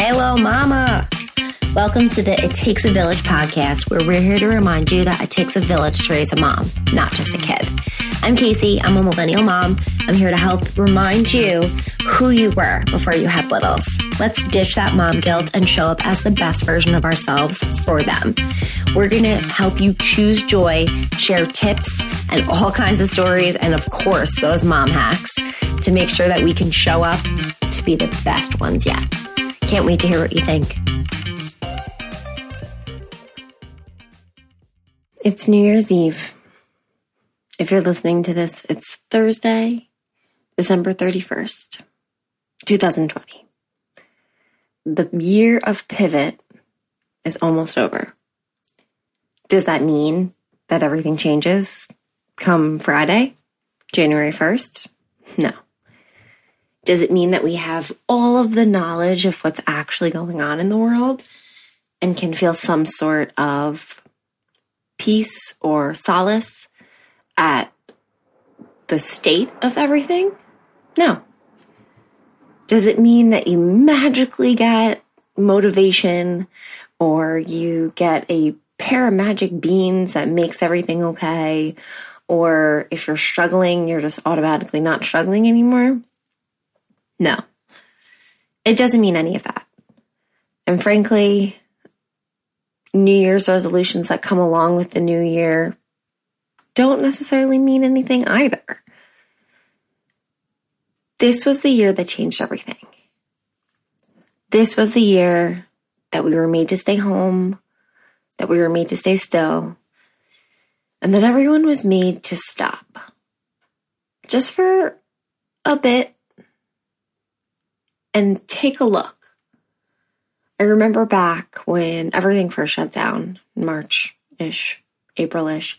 Hello, Mama. Welcome to the It Takes a Village podcast, where we're here to remind you that it takes a village to raise a mom, not just a kid. I'm Casey. I'm a millennial mom. I'm here to help remind you who you were before you had littles. Let's ditch that mom guilt and show up as the best version of ourselves for them. We're going to help you choose joy, share tips, and all kinds of stories, and of course, those mom hacks to make sure that we can show up to be the best ones yet. Can't wait to hear what you think. It's New Year's Eve. If you're listening to this, it's Thursday, December 31st, 2020. The year of pivot is almost over. Does that mean that everything changes come Friday, January 1st? No. Does it mean that we have all of the knowledge of what's actually going on in the world and can feel some sort of peace or solace at the state of everything? No. Does it mean that you magically get motivation or you get a pair of magic beans that makes everything okay? Or if you're struggling, you're just automatically not struggling anymore? No. It doesn't mean any of that. And frankly, New Year's resolutions that come along with the new year don't necessarily mean anything either. This was the year that changed everything. This was the year that we were made to stay home, that we were made to stay still, and that everyone was made to stop. Just for a bit and take a look. I remember back when everything first shut down, March ish, April ish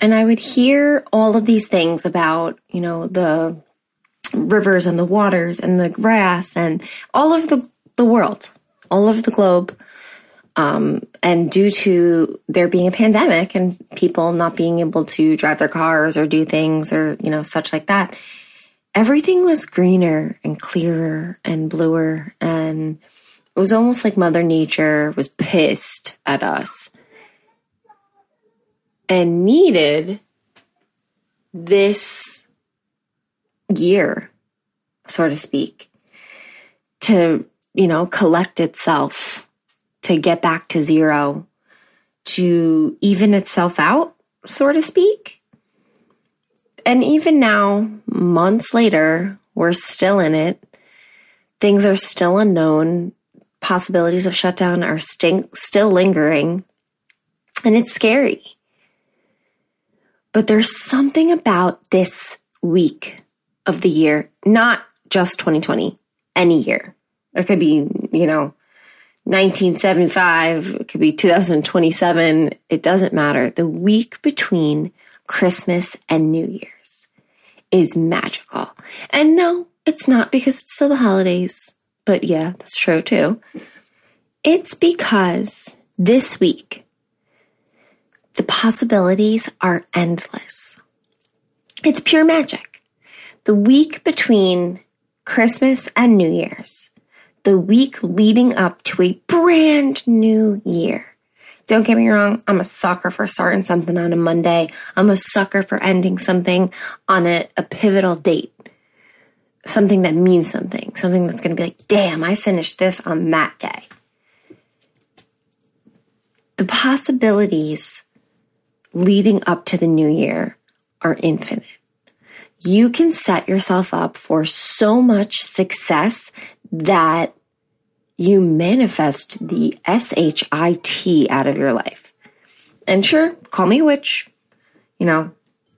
and I would hear all of these things about, you know, the rivers and the waters and the grass and all of the, the world, all of the globe. Um, and due to there being a pandemic and people not being able to drive their cars or do things or, you know, such like that, everything was greener and clearer and bluer. And it was almost like Mother Nature was pissed at us and needed this year, so to speak, to, you know, collect itself, to get back to zero, to even itself out, so to speak. And even now, months later, we're still in it. Things are still unknown. Possibilities of shutdown are stink, still lingering. And it's scary. But there's something about this week of the year, not just 2020, any year. It could be, you know, 1975, it could be 2027. It doesn't matter. The week between Christmas and New Year's is magical. And no, it's not because it's still the holidays, but yeah, that's true too. It's because this week the possibilities are endless. It's pure magic. The week between Christmas and New Year's, the week leading up to a brand new year. Don't get me wrong, I'm a sucker for starting something on a Monday. I'm a sucker for ending something on a, a pivotal date. Something that means something, something that's going to be like, damn, I finished this on that day. The possibilities leading up to the new year are infinite. You can set yourself up for so much success that you manifest the SHIT out of your life. And sure, call me a witch, you know,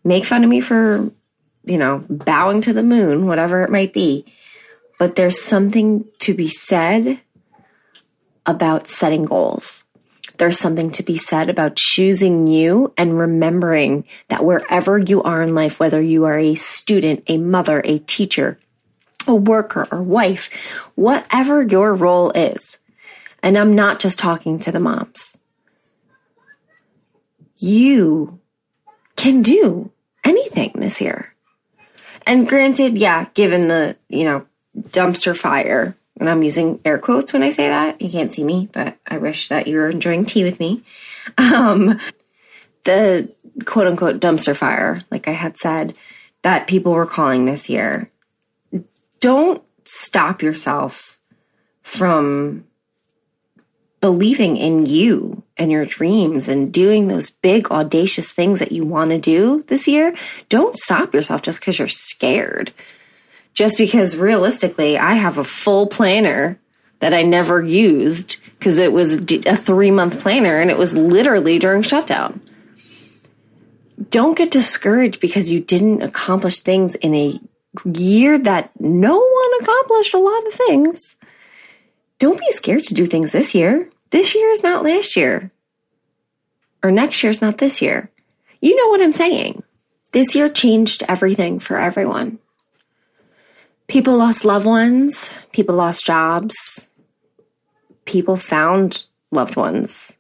make fun of me for, you know, bowing to the moon, whatever it might be. But there's something to be said about setting goals there's something to be said about choosing you and remembering that wherever you are in life, whether you are a student, a mother, a teacher, a worker or wife, whatever your role is, and I'm not just talking to the moms, you can do anything this year. And granted, yeah, given the, you know, dumpster fire and I'm using air quotes when I say that. You can't see me, but I wish that you were enjoying tea with me. Um, the quote unquote dumpster fire, like I had said, that people were calling this year. Don't stop yourself from believing in you and your dreams and doing those big audacious things that you want to do this year. Don't stop yourself just because you're scared just because realistically, I have a full planner that I never used because it was a three month planner and it was literally during shutdown. Don't get discouraged because you didn't accomplish things in a year that no one accomplished a lot of things. Don't be scared to do things this year. This year is not last year, or next year is not this year. You know what I'm saying. This year changed everything for everyone people lost loved ones, people lost jobs, people found loved ones.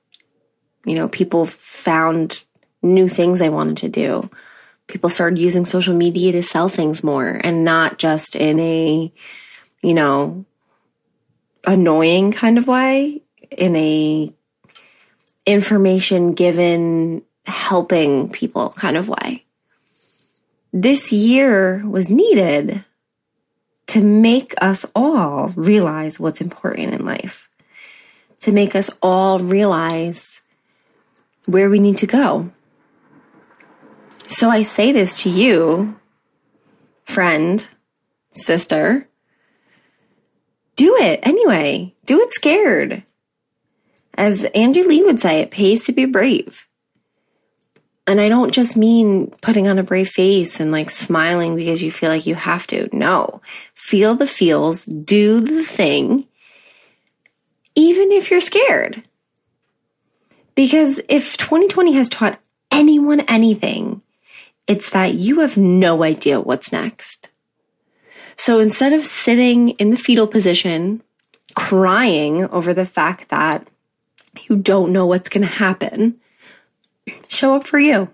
You know, people found new things they wanted to do. People started using social media to sell things more and not just in a, you know, annoying kind of way, in a information given helping people kind of way. This year was needed to make us all realize what's important in life, to make us all realize where we need to go. So I say this to you, friend, sister. Do it anyway. Do it scared. As Angie Lee would say, it pays to be brave. And I don't just mean putting on a brave face and like smiling because you feel like you have to. No, feel the feels, do the thing, even if you're scared. Because if 2020 has taught anyone anything, it's that you have no idea what's next. So instead of sitting in the fetal position, crying over the fact that you don't know what's going to happen, show up for you.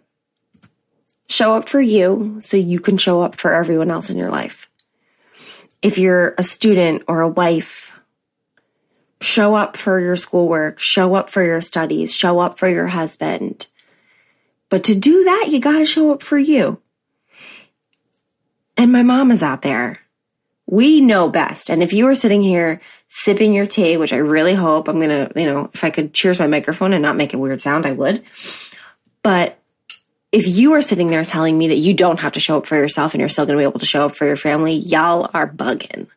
Show up for you so you can show up for everyone else in your life. If you're a student or a wife, show up for your schoolwork, show up for your studies, show up for your husband. But to do that, you got to show up for you. And my mom is out there. We know best. And if you are sitting here sipping your tea, which I really hope I'm going to, you know, if I could cheers my microphone and not make a weird sound, I would. But if you are sitting there telling me that you don't have to show up for yourself and you're still going to be able to show up for your family, y'all are bugging.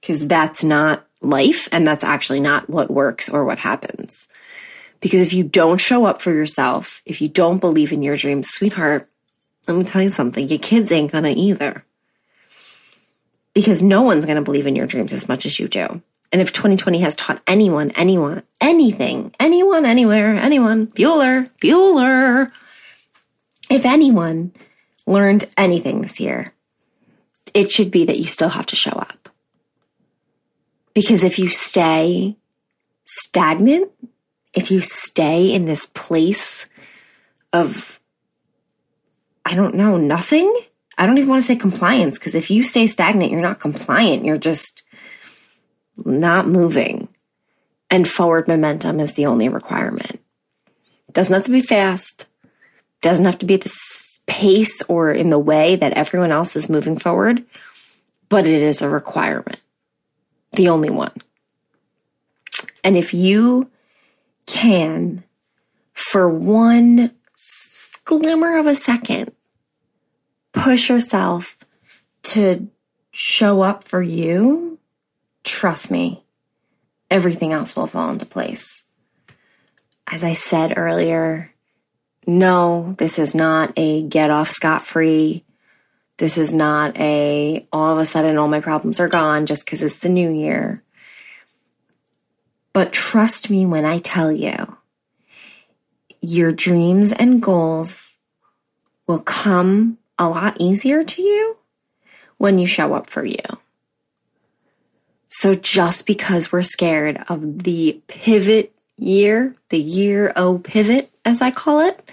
Because that's not life and that's actually not what works or what happens. Because if you don't show up for yourself, if you don't believe in your dreams, sweetheart, let me tell you something, your kids ain't gonna either. Because no one's gonna believe in your dreams as much as you do. And if 2020 has taught anyone, anyone, anything, anyone, anywhere, anyone, Bueller, Bueller, if anyone learned anything this year, it should be that you still have to show up. Because if you stay stagnant, if you stay in this place of, I don't know, nothing, I don't even want to say compliance, because if you stay stagnant, you're not compliant. You're just not moving. And forward momentum is the only requirement. It doesn't have to be fast, doesn't have to be at the pace or in the way that everyone else is moving forward, but it is a requirement. The only one. And if you can, for one glimmer of a second, push yourself to show up for you trust me, everything else will fall into place. As I said earlier, no, this is not a get off scot free. This is not a all of a sudden all my problems are gone just because it's the new year. But trust me when I tell you, your dreams and goals will come a lot easier to you when you show up for you. So just because we're scared of the pivot year, the year O pivot, as I call it,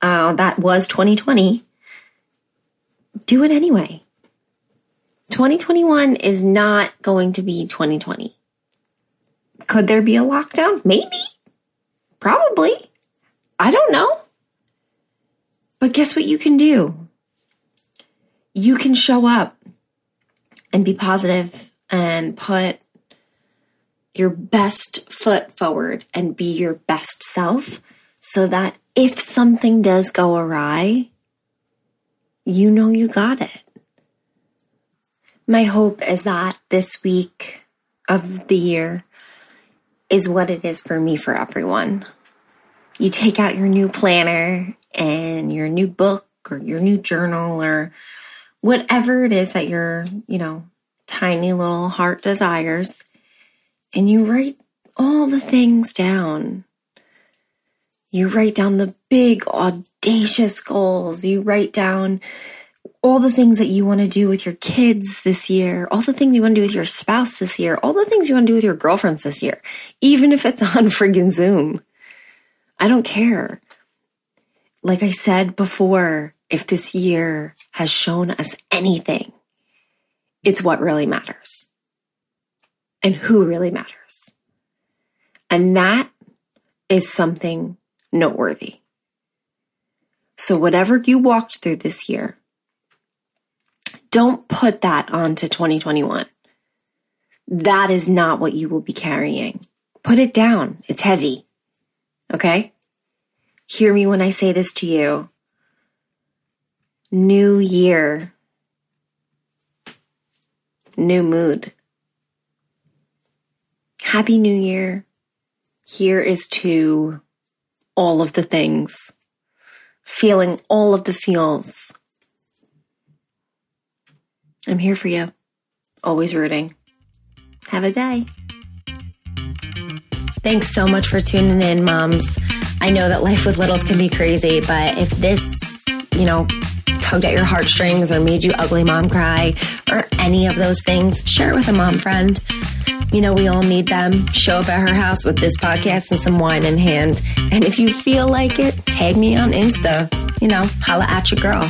uh, that was 2020, do it anyway. 2021 is not going to be 2020. Could there be a lockdown? Maybe. Probably. I don't know. But guess what you can do? You can show up and be positive and put your best foot forward and be your best self so that if something does go awry, you know you got it. My hope is that this week of the year is what it is for me for everyone. You take out your new planner and your new book or your new journal or whatever it is that your, you know, tiny little heart desires and you write all the things down. You write down the big, audacious goals. You write down all the things that you want to do with your kids this year, all the things you want to do with your spouse this year, all the things you want to do with your girlfriends this year, even if it's on friggin' Zoom. I don't care. Like I said before, if this year has shown us anything, it's what really matters and who really matters. And that is something noteworthy. So, whatever you walked through this year, don't put that onto 2021. That is not what you will be carrying. Put it down. It's heavy. Okay? Hear me when I say this to you. New year. New mood. Happy New Year. Here is to all of the things, feeling all of the feels. I'm here for you, always rooting. Have a day. Thanks so much for tuning in, moms. I know that life with littles can be crazy, but if this, you know, tugged at your heartstrings or made you ugly mom cry or any of those things, share it with a mom friend. You know, we all need them. Show up at her house with this podcast and some wine in hand. And if you feel like it, tag me on Insta. You know, holla at your girl.